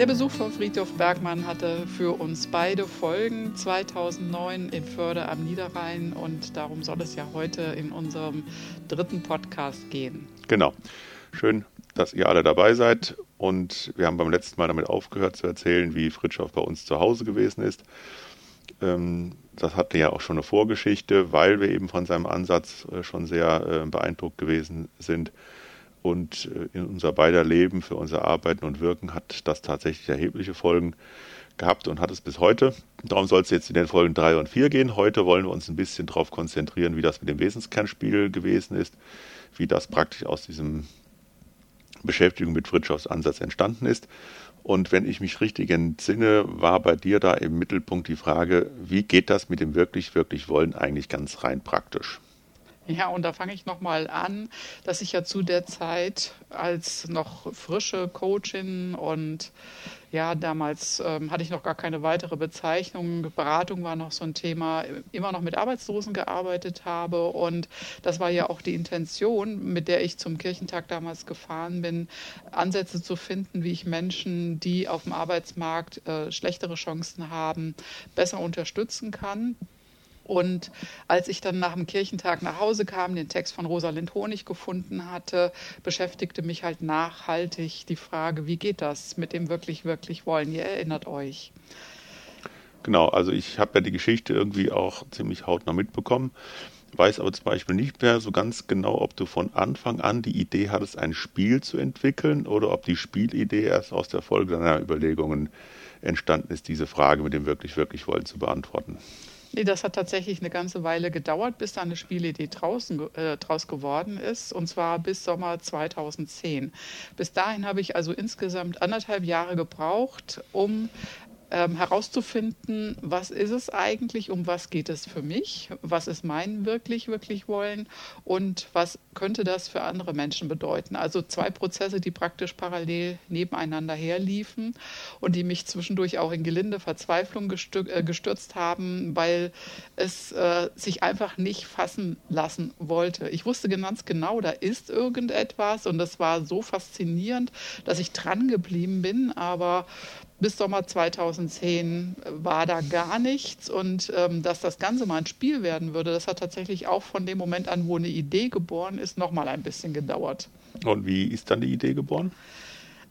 Der Besuch von Friedhof Bergmann hatte für uns beide Folgen 2009 in Förde am Niederrhein und darum soll es ja heute in unserem dritten Podcast gehen. Genau. Schön, dass ihr alle dabei seid und wir haben beim letzten Mal damit aufgehört zu erzählen, wie Fritschow bei uns zu Hause gewesen ist. Ähm, das hatte ja auch schon eine Vorgeschichte, weil wir eben von seinem Ansatz äh, schon sehr äh, beeindruckt gewesen sind und äh, in unser beider Leben, für unser Arbeiten und Wirken hat das tatsächlich erhebliche Folgen gehabt und hat es bis heute. Darum soll es jetzt in den Folgen 3 und 4 gehen. Heute wollen wir uns ein bisschen darauf konzentrieren, wie das mit dem Wesenskernspiel gewesen ist, wie das praktisch aus diesem Beschäftigung mit Fritschows Ansatz entstanden ist. Und wenn ich mich richtig entsinne, war bei dir da im Mittelpunkt die Frage, wie geht das mit dem wirklich, wirklich Wollen eigentlich ganz rein praktisch? Ja, und da fange ich nochmal an, dass ich ja zu der Zeit als noch frische Coachin und ja, damals ähm, hatte ich noch gar keine weitere Bezeichnung. Beratung war noch so ein Thema, immer noch mit Arbeitslosen gearbeitet habe. Und das war ja auch die Intention, mit der ich zum Kirchentag damals gefahren bin, Ansätze zu finden, wie ich Menschen, die auf dem Arbeitsmarkt äh, schlechtere Chancen haben, besser unterstützen kann. Und als ich dann nach dem Kirchentag nach Hause kam, den Text von Rosalind Honig gefunden hatte, beschäftigte mich halt nachhaltig die Frage, wie geht das mit dem wirklich, wirklich wollen? Ihr erinnert euch. Genau, also ich habe ja die Geschichte irgendwie auch ziemlich hautnah mitbekommen, weiß aber zum Beispiel nicht mehr so ganz genau, ob du von Anfang an die Idee hattest, ein Spiel zu entwickeln oder ob die Spielidee erst aus der Folge deiner Überlegungen entstanden ist, diese Frage mit dem wirklich, wirklich wollen zu beantworten. Nee, das hat tatsächlich eine ganze Weile gedauert, bis da eine Spielidee draußen, äh, draus geworden ist, und zwar bis Sommer 2010. Bis dahin habe ich also insgesamt anderthalb Jahre gebraucht, um ähm, herauszufinden, was ist es eigentlich, um was geht es für mich, was ist mein wirklich, wirklich wollen und was könnte das für andere Menschen bedeuten. Also zwei Prozesse, die praktisch parallel nebeneinander herliefen und die mich zwischendurch auch in gelinde Verzweiflung äh, gestürzt haben, weil es äh, sich einfach nicht fassen lassen wollte. Ich wusste ganz genau, da ist irgendetwas und das war so faszinierend, dass ich dran geblieben bin, aber bis Sommer 2010 war da gar nichts und ähm, dass das Ganze mal ein Spiel werden würde, das hat tatsächlich auch von dem Moment an, wo eine Idee geboren ist, noch mal ein bisschen gedauert. Und wie ist dann die Idee geboren?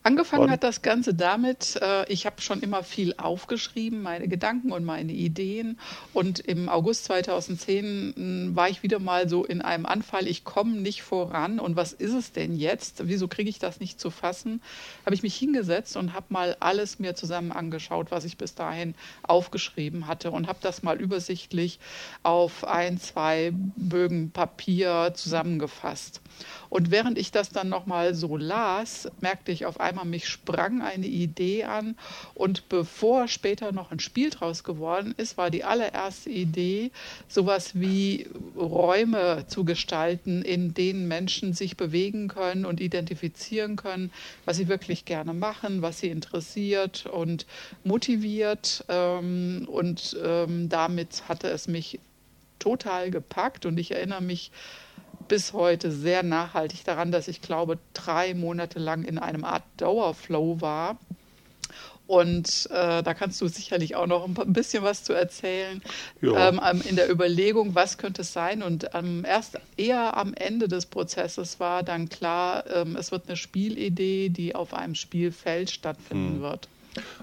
Angefangen worden? hat das Ganze damit, äh, ich habe schon immer viel aufgeschrieben, meine Gedanken und meine Ideen. Und im August 2010 hm, war ich wieder mal so in einem Anfall, ich komme nicht voran. Und was ist es denn jetzt? Wieso kriege ich das nicht zu fassen? Habe ich mich hingesetzt und habe mal alles mir zusammen angeschaut, was ich bis dahin aufgeschrieben hatte und habe das mal übersichtlich auf ein, zwei Bögen Papier zusammengefasst. Und während ich das dann nochmal so las, merkte ich auf einmal, mich sprang eine Idee an. Und bevor später noch ein Spiel draus geworden ist, war die allererste Idee, sowas wie Räume zu gestalten, in denen Menschen sich bewegen können und identifizieren können, was sie wirklich gerne machen, was sie interessiert und motiviert. Ähm, und ähm, damit hatte es mich total gepackt. Und ich erinnere mich bis heute sehr nachhaltig daran, dass ich glaube, drei Monate lang in einem Art Dauerflow war. Und äh, da kannst du sicherlich auch noch ein bisschen was zu erzählen ähm, in der Überlegung, was könnte es sein. Und ähm, erst eher am Ende des Prozesses war dann klar, ähm, es wird eine Spielidee, die auf einem Spielfeld stattfinden hm. wird.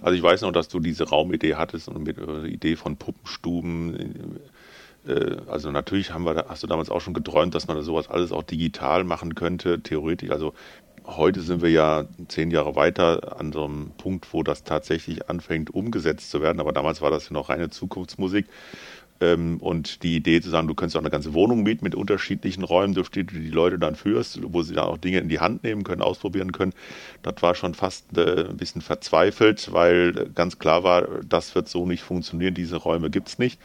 Also ich weiß noch, dass du diese Raumidee hattest und mit äh, Idee von Puppenstuben äh, also natürlich haben wir, hast du damals auch schon geträumt, dass man sowas alles auch digital machen könnte, theoretisch. Also heute sind wir ja zehn Jahre weiter an so einem Punkt, wo das tatsächlich anfängt umgesetzt zu werden. Aber damals war das ja noch reine Zukunftsmusik. Ähm, und die Idee zu sagen, du könntest auch eine ganze Wohnung mieten mit unterschiedlichen Räumen, durch die du die Leute dann führst, wo sie dann auch Dinge in die Hand nehmen können, ausprobieren können, das war schon fast äh, ein bisschen verzweifelt, weil ganz klar war, das wird so nicht funktionieren, diese Räume gibt es nicht.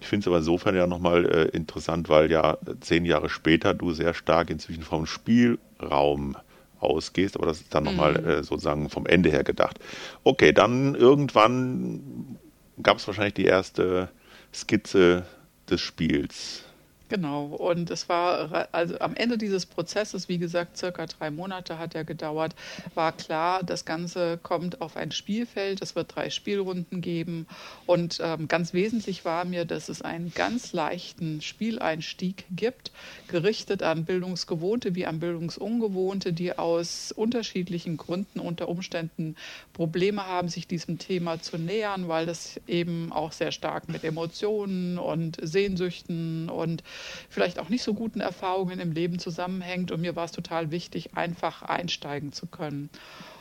Ich finde es aber insofern ja nochmal äh, interessant, weil ja zehn Jahre später du sehr stark inzwischen vom Spielraum ausgehst, aber das ist dann mhm. nochmal äh, sozusagen vom Ende her gedacht. Okay, dann irgendwann gab es wahrscheinlich die erste Skizze des Spiels. Genau, und es war, also am Ende dieses Prozesses, wie gesagt, circa drei Monate hat er gedauert, war klar, das Ganze kommt auf ein Spielfeld, es wird drei Spielrunden geben. Und ähm, ganz wesentlich war mir, dass es einen ganz leichten Spieleinstieg gibt, gerichtet an Bildungsgewohnte wie an Bildungsungewohnte, die aus unterschiedlichen Gründen unter Umständen Probleme haben, sich diesem Thema zu nähern, weil das eben auch sehr stark mit Emotionen und Sehnsüchten und vielleicht auch nicht so guten Erfahrungen im Leben zusammenhängt. Und mir war es total wichtig, einfach einsteigen zu können.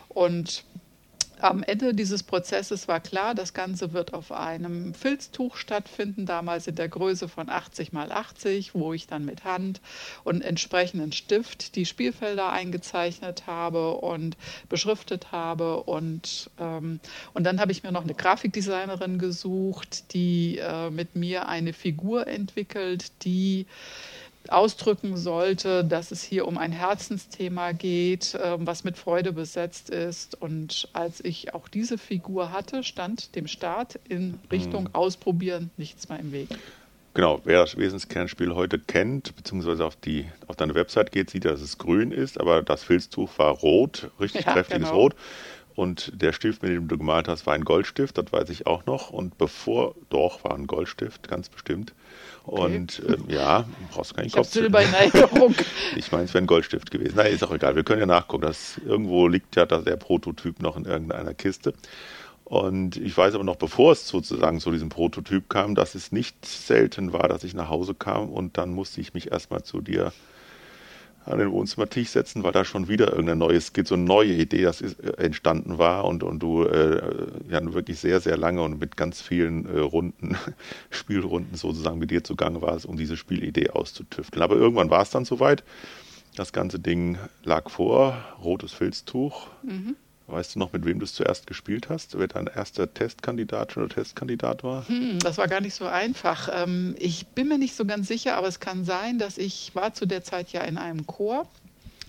Und am Ende dieses Prozesses war klar, das Ganze wird auf einem Filztuch stattfinden, damals in der Größe von 80 mal 80, wo ich dann mit Hand und entsprechenden Stift die Spielfelder eingezeichnet habe und beschriftet habe. Und, ähm, und dann habe ich mir noch eine Grafikdesignerin gesucht, die äh, mit mir eine Figur entwickelt, die ausdrücken sollte, dass es hier um ein Herzensthema geht, ähm, was mit Freude besetzt ist. Und als ich auch diese Figur hatte, stand dem Start in Richtung mhm. Ausprobieren nichts mehr im Weg. Genau, wer das Wesenskernspiel heute kennt, beziehungsweise auf, die, auf deine Website geht, sieht, dass es grün ist, aber das Filztuch war rot, richtig ja, kräftiges genau. Rot. Und der Stift, mit dem du gemalt hast, war ein Goldstift, das weiß ich auch noch. Und bevor, doch, war ein Goldstift, ganz bestimmt. Okay. Und ähm, ja, brauchst keinen ich Kopf. Silber in Erinnerung. ich meine, es wäre ein Goldstift gewesen. Nein, ist auch egal. Wir können ja nachgucken. Das, irgendwo liegt ja da der Prototyp noch in irgendeiner Kiste. Und ich weiß aber noch, bevor es sozusagen zu diesem Prototyp kam, dass es nicht selten war, dass ich nach Hause kam und dann musste ich mich erstmal zu dir an den Wohnzimmertisch setzen, weil da schon wieder irgendeine neue Skizze, eine neue Idee das ist, äh, entstanden war und, und du äh, ja wirklich sehr, sehr lange und mit ganz vielen äh, Runden, Spielrunden sozusagen mit dir zugange warst, um diese Spielidee auszutüfteln. Aber irgendwann war es dann soweit. Das ganze Ding lag vor, rotes Filztuch. Mhm. Weißt du noch, mit wem du es zuerst gespielt hast? Wer dein erster Testkandidat oder Testkandidat war? Hm, das war gar nicht so einfach. Ähm, ich bin mir nicht so ganz sicher, aber es kann sein, dass ich war zu der Zeit ja in einem Chor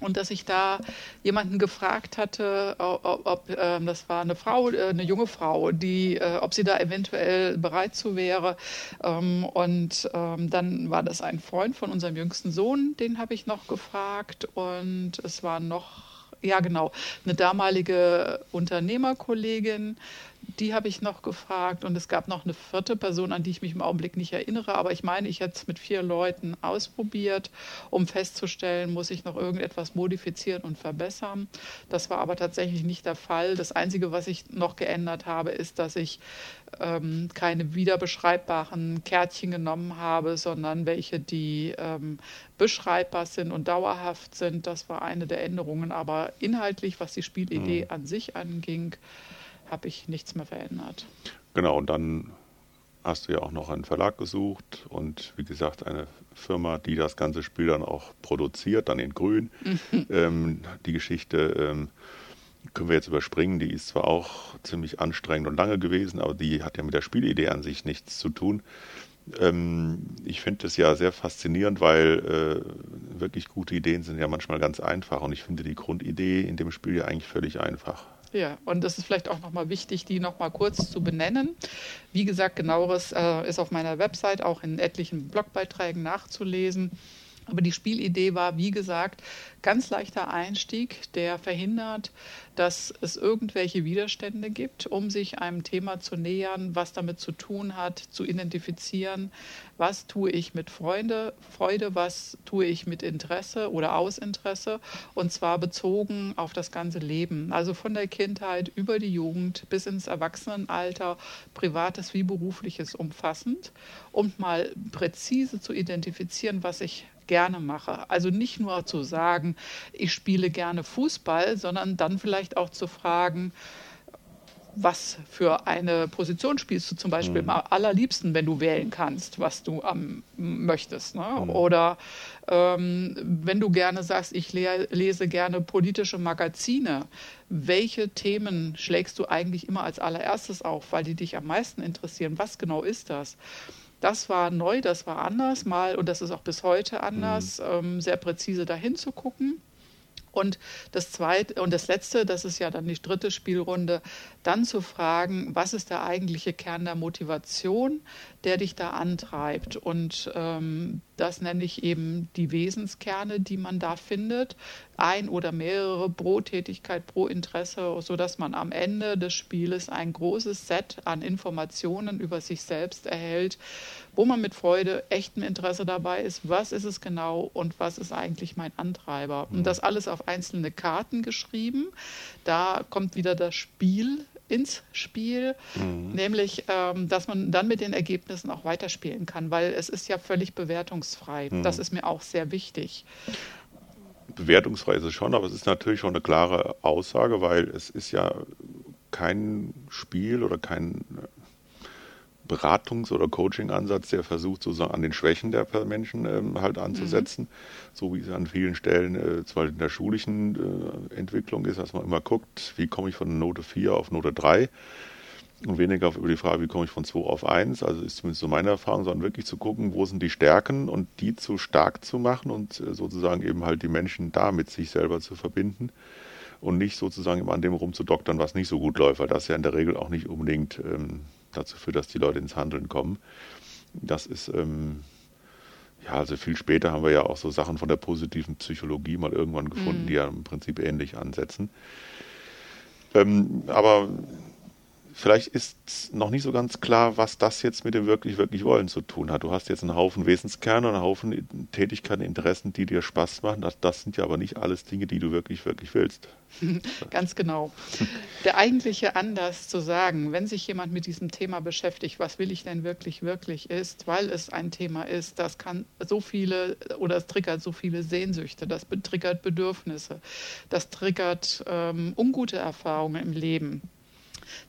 und dass ich da jemanden gefragt hatte, ob, ob äh, das war eine Frau, äh, eine junge Frau, die, äh, ob sie da eventuell bereit zu wäre. Ähm, und ähm, dann war das ein Freund von unserem jüngsten Sohn, den habe ich noch gefragt und es war noch ja genau, eine damalige Unternehmerkollegin, die habe ich noch gefragt und es gab noch eine vierte Person, an die ich mich im Augenblick nicht erinnere, aber ich meine, ich hätte es mit vier Leuten ausprobiert, um festzustellen, muss ich noch irgendetwas modifizieren und verbessern. Das war aber tatsächlich nicht der Fall. Das Einzige, was ich noch geändert habe, ist, dass ich ähm, keine wiederbeschreibbaren Kärtchen genommen habe, sondern welche, die ähm, beschreibbar sind und dauerhaft sind. Das war eine der Änderungen. Aber inhaltlich, was die Spielidee mhm. an sich anging, habe ich nichts mehr verändert. Genau, und dann hast du ja auch noch einen Verlag gesucht und wie gesagt eine Firma, die das ganze Spiel dann auch produziert, dann in Grün. Ähm, die Geschichte ähm, können wir jetzt überspringen, die ist zwar auch ziemlich anstrengend und lange gewesen, aber die hat ja mit der Spielidee an sich nichts zu tun. Ähm, ich finde es ja sehr faszinierend, weil äh, wirklich gute Ideen sind ja manchmal ganz einfach und ich finde die Grundidee in dem Spiel ja eigentlich völlig einfach. Ja, und das ist vielleicht auch nochmal wichtig, die nochmal kurz zu benennen. Wie gesagt, genaueres äh, ist auf meiner Website auch in etlichen Blogbeiträgen nachzulesen. Aber die Spielidee war, wie gesagt, ganz leichter Einstieg, der verhindert, dass es irgendwelche Widerstände gibt, um sich einem Thema zu nähern, was damit zu tun hat, zu identifizieren, was tue ich mit Freude, Freude, was tue ich mit Interesse oder Ausinteresse und zwar bezogen auf das ganze Leben, also von der Kindheit über die Jugend bis ins Erwachsenenalter, privates wie berufliches umfassend, um mal präzise zu identifizieren, was ich gerne mache. Also nicht nur zu sagen, ich spiele gerne Fußball, sondern dann vielleicht auch zu fragen, was für eine Position spielst du zum Beispiel mhm. am allerliebsten, wenn du wählen kannst, was du ähm, möchtest. Ne? Mhm. Oder ähm, wenn du gerne sagst, ich le lese gerne politische Magazine, welche Themen schlägst du eigentlich immer als allererstes auf, weil die dich am meisten interessieren? Was genau ist das? Das war neu, das war anders mal und das ist auch bis heute anders, mhm. ähm, sehr präzise dahin zu gucken. Und das zweite und das letzte, das ist ja dann die dritte Spielrunde, dann zu fragen, was ist der eigentliche Kern der Motivation, der dich da antreibt. Und ähm, Das nenne ich eben die Wesenskerne, die man da findet. Ein oder mehrere pro Tätigkeit, pro Interesse, sodass man am Ende des Spieles ein großes Set an Informationen über sich selbst erhält, wo man mit Freude, echtem Interesse dabei ist, was ist es genau und was ist eigentlich mein Antreiber. Und das alles auf einzelne Karten geschrieben. Da kommt wieder das Spiel ins Spiel, mhm. nämlich, ähm, dass man dann mit den Ergebnissen auch weiterspielen kann, weil es ist ja völlig bewertungsfrei. Mhm. Das ist mir auch sehr wichtig. Bewertungsfrei ist es schon, aber es ist natürlich schon eine klare Aussage, weil es ist ja kein Spiel oder kein Beratungs- oder Coaching-Ansatz, der versucht, sozusagen an den Schwächen der Menschen ähm, halt anzusetzen, mhm. so wie es an vielen Stellen, äh, zwar in der schulischen äh, Entwicklung ist, dass man immer guckt, wie komme ich von Note 4 auf Note 3 und weniger über die Frage, wie komme ich von 2 auf 1, also ist zumindest so meine Erfahrung, sondern wirklich zu gucken, wo sind die Stärken und die zu stark zu machen und äh, sozusagen eben halt die Menschen da mit sich selber zu verbinden und nicht sozusagen immer an dem rumzudoktern, was nicht so gut läuft, weil das ja in der Regel auch nicht unbedingt ähm, dazu führt, dass die Leute ins Handeln kommen. Das ist, ähm, ja, also viel später haben wir ja auch so Sachen von der positiven Psychologie mal irgendwann gefunden, mhm. die ja im Prinzip ähnlich ansetzen. Ähm, aber vielleicht ist noch nicht so ganz klar, was das jetzt mit dem wirklich, wirklich Wollen zu tun hat. Du hast jetzt einen Haufen Wesenskerne und einen Haufen Tätigkeiten, Interessen, die dir Spaß machen. Das, das sind ja aber nicht alles Dinge, die du wirklich, wirklich willst. Ganz genau. Der eigentliche Anlass zu sagen, wenn sich jemand mit diesem Thema beschäftigt, was will ich denn wirklich, wirklich ist, weil es ein Thema ist, das kann so viele oder es triggert so viele Sehnsüchte, das triggert Bedürfnisse, das triggert ähm, ungute Erfahrungen im Leben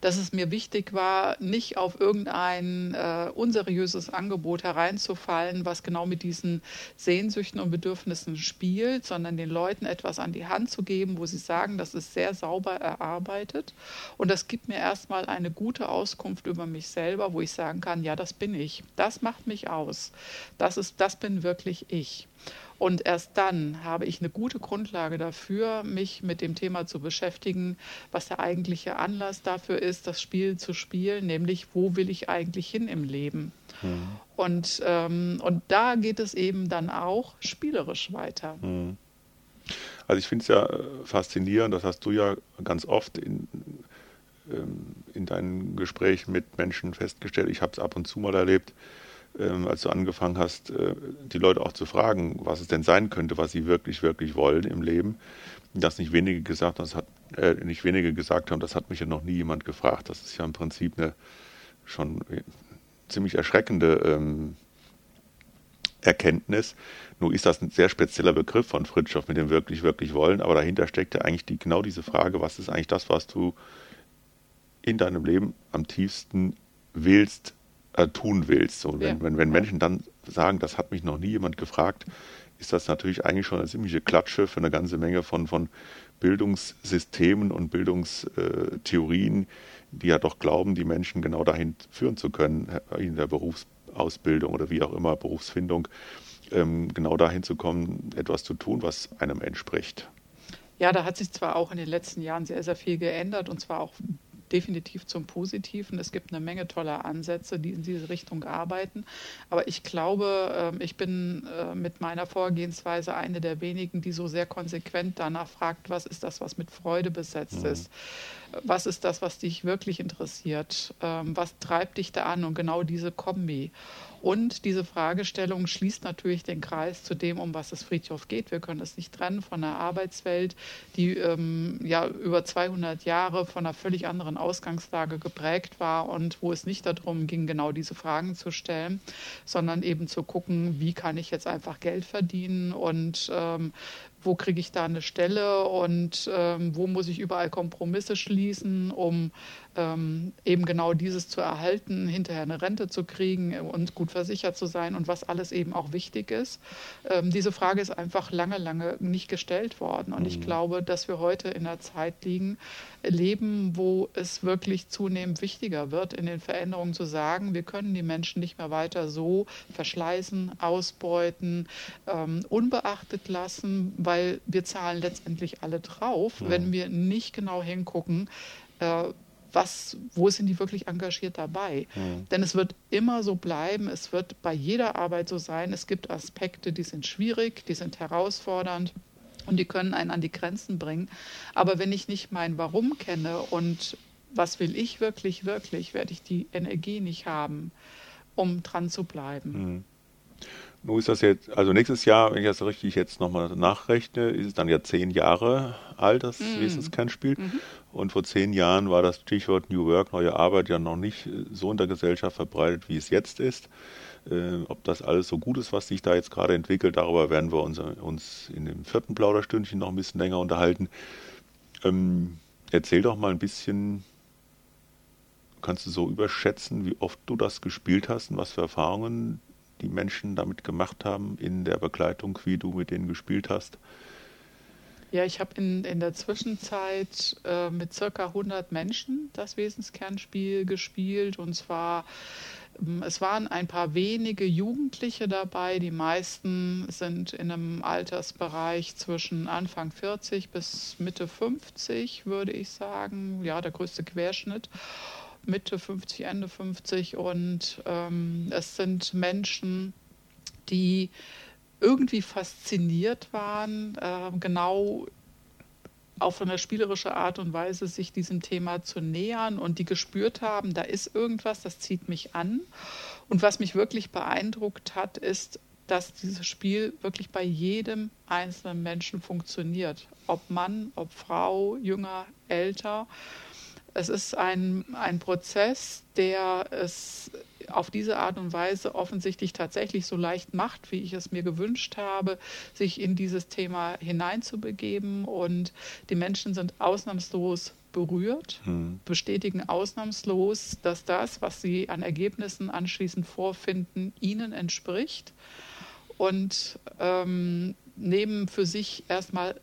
dass es mir wichtig war, nicht auf irgendein äh, unseriöses Angebot hereinzufallen, was genau mit diesen Sehnsüchten und Bedürfnissen spielt, sondern den Leuten etwas an die Hand zu geben, wo sie sagen, das ist sehr sauber erarbeitet. Und das gibt mir erstmal eine gute Auskunft über mich selber, wo ich sagen kann, ja, das bin ich, das macht mich aus, das ist, das bin wirklich ich. Und erst dann habe ich eine gute Grundlage dafür, mich mit dem Thema zu beschäftigen, was der eigentliche Anlass dafür ist, das Spiel zu spielen, nämlich wo will ich eigentlich hin im Leben. Mhm. Und, ähm, und da geht es eben dann auch spielerisch weiter. Mhm. Also ich finde es ja äh, faszinierend, das hast du ja ganz oft in, ähm, in deinen Gesprächen mit Menschen festgestellt. Ich habe es ab und zu mal erlebt, ähm, als du angefangen hast, äh, die Leute auch zu fragen, was es denn sein könnte, was sie wirklich, wirklich wollen im Leben. Das nicht wenige gesagt haben, das hat äh, nicht wenige gesagt haben, das hat mich ja noch nie jemand gefragt. Das ist ja im Prinzip eine schon ziemlich erschreckende ähm, Erkenntnis. Nur ist das ein sehr spezieller Begriff von Fritschow mit dem wirklich, wirklich wollen, aber dahinter steckt ja eigentlich die, genau diese Frage, was ist eigentlich das, was du in deinem Leben am tiefsten willst, äh, tun willst. So, wenn, ja. wenn, wenn Menschen dann sagen, das hat mich noch nie jemand gefragt, ist das natürlich eigentlich schon eine ziemliche Klatsche für eine ganze Menge von, von Bildungssystemen und Bildungstheorien, die ja doch glauben, die Menschen genau dahin führen zu können, in der Berufsausbildung oder wie auch immer, Berufsfindung, ähm, genau dahin zu kommen, etwas zu tun, was einem entspricht. Ja, da hat sich zwar auch in den letzten Jahren sehr, sehr viel geändert und zwar auch definitiv zum Positiven. Es gibt eine Menge toller Ansätze, die in diese Richtung arbeiten. Aber ich glaube, ähm, ich bin äh, mit meiner Vorgehensweise eine der wenigen, die so sehr konsequent danach fragt, was ist das, was mit Freude besetzt mhm. ist? Was ist das, was dich wirklich interessiert? Ähm, was treibt dich da an? Und genau diese Kombi. Und diese Fragestellung schließt natürlich den Kreis zu dem, um was es Friedhof geht. Wir können es nicht trennen von einer Arbeitswelt, die ähm, ja über 200 Jahre von einer völlig anderen Ausgangslage geprägt war und wo es nicht darum ging, genau diese Fragen zu stellen, sondern eben zu gucken, wie kann ich jetzt einfach Geld verdienen und ähm, wo kriege ich da eine Stelle und ähm, wo muss ich überall Kompromisse schließen, um ähm, eben genau dieses zu erhalten, hinterher eine Rente zu kriegen und gut versichert zu sein und was alles eben auch wichtig ist. Ähm, diese Frage ist einfach lange, lange nicht gestellt worden. Und mhm. ich glaube, dass wir heute in einer Zeit liegen, leben, wo es wirklich zunehmend wichtiger wird, in den Veränderungen zu sagen, wir können die Menschen nicht mehr weiter so verschleißen, ausbeuten, ähm, unbeachtet lassen, weil wir zahlen letztendlich alle drauf, mhm. wenn wir nicht genau hingucken, äh, was, wo sind die wirklich engagiert dabei? Mhm. Denn es wird immer so bleiben, es wird bei jeder Arbeit so sein, es gibt Aspekte, die sind schwierig, die sind herausfordernd und die können einen an die Grenzen bringen. Aber wenn ich nicht mein Warum kenne und was will ich wirklich, wirklich, werde ich die Energie nicht haben, um dran zu bleiben. Mhm. Nun ist das jetzt, also nächstes Jahr, wenn ich das richtig jetzt nochmal nachrechne, ist es dann ja zehn Jahre alt, das mm. Wesenskernspiel. Mhm. Und vor zehn Jahren war das Stichwort New Work, neue Arbeit, ja noch nicht so in der Gesellschaft verbreitet, wie es jetzt ist. Äh, ob das alles so gut ist, was sich da jetzt gerade entwickelt, darüber werden wir uns, uns in dem vierten Plauderstündchen noch ein bisschen länger unterhalten. Ähm, erzähl doch mal ein bisschen, kannst du so überschätzen, wie oft du das gespielt hast und was für Erfahrungen die Menschen damit gemacht haben in der Begleitung, wie du mit denen gespielt hast? Ja, ich habe in, in der Zwischenzeit äh, mit circa 100 Menschen das Wesenskernspiel gespielt und zwar ähm, es waren ein paar wenige Jugendliche dabei. Die meisten sind in einem Altersbereich zwischen Anfang 40 bis Mitte 50, würde ich sagen. Ja, der größte Querschnitt. Mitte 50, Ende 50 und ähm, es sind Menschen, die irgendwie fasziniert waren, äh, genau auf eine spielerische Art und Weise sich diesem Thema zu nähern und die gespürt haben, da ist irgendwas, das zieht mich an. Und was mich wirklich beeindruckt hat, ist, dass dieses Spiel wirklich bei jedem einzelnen Menschen funktioniert. Ob Mann, ob Frau, jünger, älter. Es ist ein, ein Prozess, der es auf diese Art und Weise offensichtlich tatsächlich so leicht macht, wie ich es mir gewünscht habe, sich in dieses Thema hineinzubegeben. Und die Menschen sind ausnahmslos berührt, hm. bestätigen ausnahmslos, dass das, was sie an Ergebnissen anschließend vorfinden, ihnen entspricht und ähm, nehmen für sich erstmal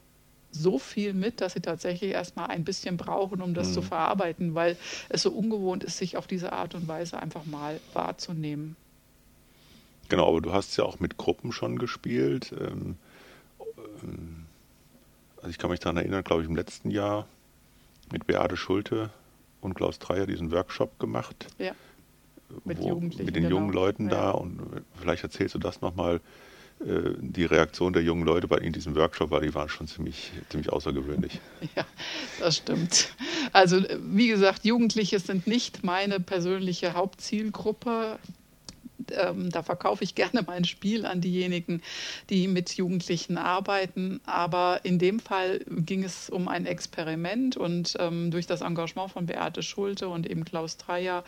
so viel mit, dass sie tatsächlich erstmal ein bisschen brauchen, um das mhm. zu verarbeiten, weil es so ungewohnt ist, sich auf diese Art und Weise einfach mal wahrzunehmen. Genau, aber du hast ja auch mit Gruppen schon gespielt. Ähm, ähm, also ich kann mich daran erinnern, glaube ich, im letzten Jahr mit Beate Schulte und Klaus Dreier diesen Workshop gemacht. Ja. Mit, wo, mit den genau. jungen Leuten ja. da und vielleicht erzählst du das nochmal, äh, die Reaktion der jungen Leute bei in diesem Workshop war, die waren schon ziemlich, ziemlich außergewöhnlich. Ja, das stimmt. Also wie gesagt, Jugendliche sind nicht meine persönliche Hauptzielgruppe ähm, da verkaufe ich gerne mein Spiel an diejenigen, die mit Jugendlichen arbeiten. Aber in dem Fall ging es um ein Experiment und ähm, durch das Engagement von Beate Schulte und eben Klaus Dreier,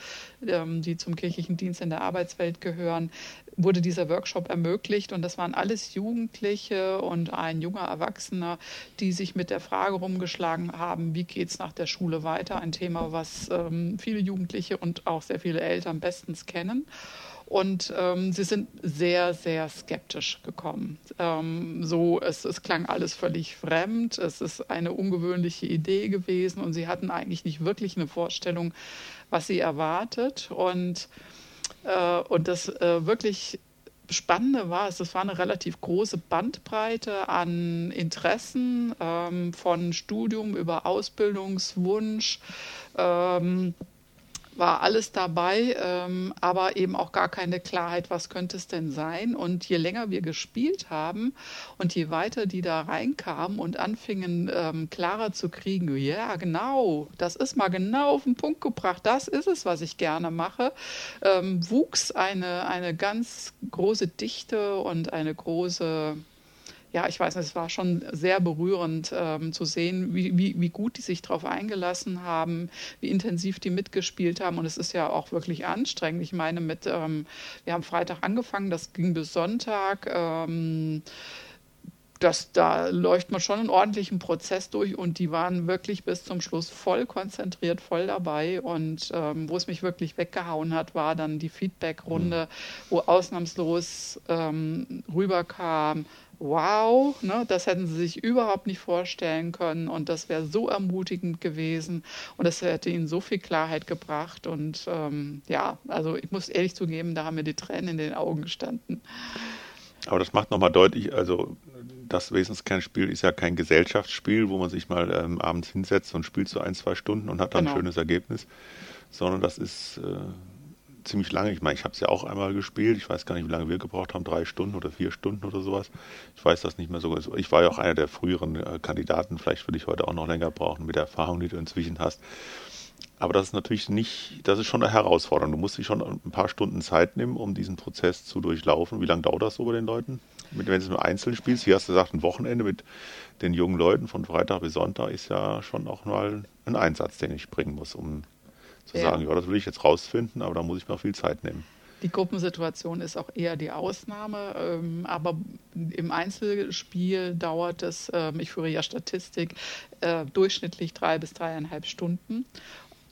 ähm, die zum kirchlichen Dienst in der Arbeitswelt gehören, wurde dieser Workshop ermöglicht und das waren alles Jugendliche und ein junger Erwachsener, die sich mit der Frage rumgeschlagen haben, wie geht es nach der Schule weiter, ein Thema, was ähm, viele Jugendliche und auch sehr viele Eltern bestens kennen. Und ähm, sie sind sehr, sehr skeptisch gekommen. Ähm, so, es, es klang alles völlig fremd. Es ist eine ungewöhnliche Idee gewesen und sie hatten eigentlich nicht wirklich eine Vorstellung, was sie erwartet. Und, äh, und das äh, wirklich Spannende war, es war eine relativ große Bandbreite an Interessen ähm, von Studium über Ausbildungswunsch. Ähm, war alles dabei, ähm, aber eben auch gar keine Klarheit, was könnte es denn sein. Und je länger wir gespielt haben und je weiter die da reinkamen und anfingen ähm, klarer zu kriegen, ja genau, das ist mal genau auf den Punkt gebracht, das ist es, was ich gerne mache, ähm, wuchs eine, eine ganz große Dichte und eine große ja, ich weiß, es war schon sehr berührend ähm, zu sehen, wie, wie, wie gut die sich darauf eingelassen haben, wie intensiv die mitgespielt haben. Und es ist ja auch wirklich anstrengend. Ich meine, mit, ähm, wir haben Freitag angefangen, das ging bis Sonntag. Ähm, das, da läuft man schon einen ordentlichen Prozess durch und die waren wirklich bis zum Schluss voll konzentriert, voll dabei. Und ähm, wo es mich wirklich weggehauen hat, war dann die Feedback-Runde, wo ausnahmslos ähm, rüberkam, wow, ne, das hätten sie sich überhaupt nicht vorstellen können und das wäre so ermutigend gewesen und das hätte ihnen so viel Klarheit gebracht und ähm, ja, also ich muss ehrlich zugeben, da haben mir die Tränen in den Augen gestanden. Aber das macht nochmal deutlich, also das Wesenskernspiel ist ja kein Gesellschaftsspiel, wo man sich mal ähm, abends hinsetzt und spielt so ein, zwei Stunden und hat dann genau. ein schönes Ergebnis, sondern das ist äh, ziemlich lange. Ich meine, ich habe es ja auch einmal gespielt. Ich weiß gar nicht, wie lange wir gebraucht haben, drei Stunden oder vier Stunden oder sowas. Ich weiß das nicht mehr so. Ich war ja auch einer der früheren äh, Kandidaten. Vielleicht würde ich heute auch noch länger brauchen mit der Erfahrung, die du inzwischen hast. Aber das ist natürlich nicht, das ist schon eine Herausforderung. Du musst dich schon ein paar Stunden Zeit nehmen, um diesen Prozess zu durchlaufen. Wie lange dauert das so bei den Leuten? Wenn du es nur einzeln spielst, hier hast du gesagt, ein Wochenende mit den jungen Leuten von Freitag bis Sonntag ist ja schon auch mal ein Einsatz, den ich bringen muss, um zu ja. sagen, ja, das will ich jetzt rausfinden, aber da muss ich mir auch viel Zeit nehmen. Die Gruppensituation ist auch eher die Ausnahme, ähm, aber im Einzelspiel dauert es, ähm, ich führe ja Statistik, äh, durchschnittlich drei bis dreieinhalb Stunden.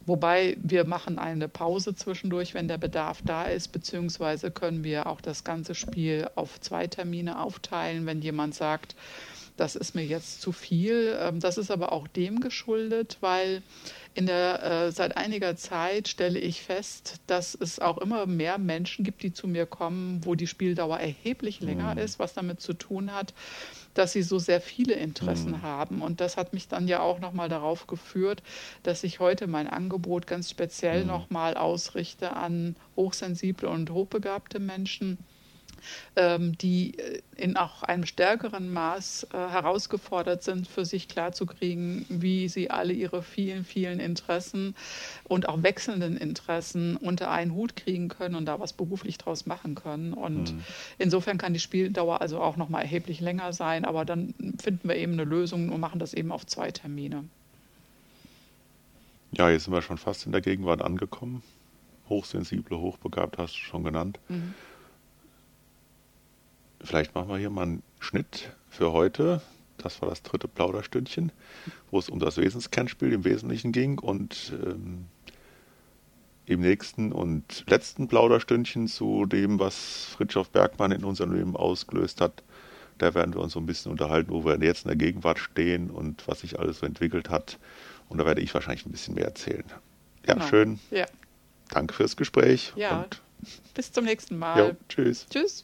Wobei wir machen eine Pause zwischendurch, wenn der Bedarf da ist, beziehungsweise können wir auch das ganze Spiel auf zwei Termine aufteilen, wenn jemand sagt, das ist mir jetzt zu viel. Ähm, das ist aber auch dem geschuldet, weil in der, äh, seit einiger Zeit stelle ich fest, dass es auch immer mehr Menschen gibt, die zu mir kommen, wo die Spieldauer erheblich länger mhm. ist, was damit zu tun hat, dass sie so sehr viele Interessen mhm. haben. Und das hat mich dann ja auch nochmal darauf geführt, dass ich heute mein Angebot ganz speziell mhm. nochmal ausrichte an hochsensible und hochbegabte Menschen die äh, in auch einem stärkeren Maß äh, herausgefordert sind, für sich klarzukriegen, wie sie alle ihre vielen, vielen Interessen und auch wechselnden Interessen unter einen Hut kriegen können und da was beruflich draus machen können. Und mhm. insofern kann die Spieldauer also auch noch mal erheblich länger sein, aber dann finden wir eben eine Lösung und machen das eben auf zwei Termine. Ja, jetzt sind wir schon fast in der Gegenwart angekommen. Hochsensible, hochbegabt hast du schon genannt. Mhm vielleicht machen wir hier mal einen Schnitt für heute. Das war das dritte Plauderstündchen, wo es um das Wesenskernspiel im Wesentlichen ging. Und ähm, im nächsten und letzten Plauderstündchen zu dem, was Fritjof Bergmann in unserem Leben ausgelöst hat, da werden wir uns so ein bisschen unterhalten, wo wir jetzt in der Gegenwart stehen und was sich alles so entwickelt hat. Und da werde ich wahrscheinlich ein bisschen mehr erzählen. Ja, genau. schön. Ja. Danke fürs Gespräch. Ja. Bis zum nächsten Mal. Jo, tschüss. Tschüss.